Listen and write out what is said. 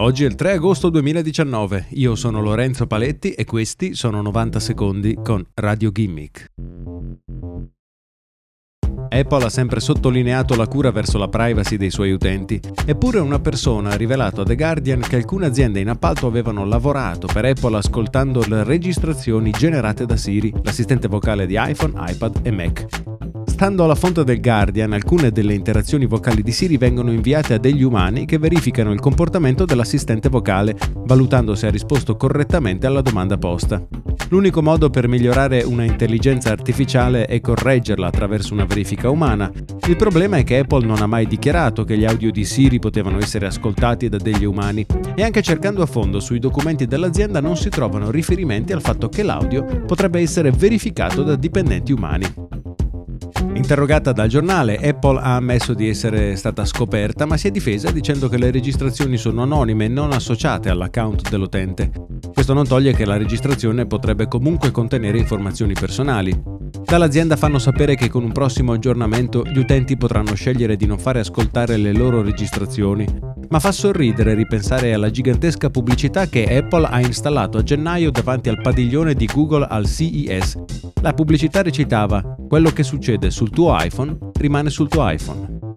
Oggi è il 3 agosto 2019, io sono Lorenzo Paletti e questi sono 90 secondi con Radio Gimmick. Apple ha sempre sottolineato la cura verso la privacy dei suoi utenti, eppure una persona ha rivelato a The Guardian che alcune aziende in appalto avevano lavorato per Apple ascoltando le registrazioni generate da Siri, l'assistente vocale di iPhone, iPad e Mac. Stando alla fonte del Guardian, alcune delle interazioni vocali di Siri vengono inviate a degli umani che verificano il comportamento dell'assistente vocale, valutando se ha risposto correttamente alla domanda posta. L'unico modo per migliorare una intelligenza artificiale è correggerla attraverso una verifica umana. Il problema è che Apple non ha mai dichiarato che gli audio di Siri potevano essere ascoltati da degli umani e anche cercando a fondo sui documenti dell'azienda non si trovano riferimenti al fatto che l'audio potrebbe essere verificato da dipendenti umani. Interrogata dal giornale, Apple ha ammesso di essere stata scoperta, ma si è difesa dicendo che le registrazioni sono anonime e non associate all'account dell'utente. Questo non toglie che la registrazione potrebbe comunque contenere informazioni personali. Dall'azienda fanno sapere che con un prossimo aggiornamento gli utenti potranno scegliere di non fare ascoltare le loro registrazioni, ma fa sorridere ripensare alla gigantesca pubblicità che Apple ha installato a gennaio davanti al padiglione di Google al CES. La pubblicità recitava: Quello che succede sul tuo iPhone rimane sul tuo iPhone.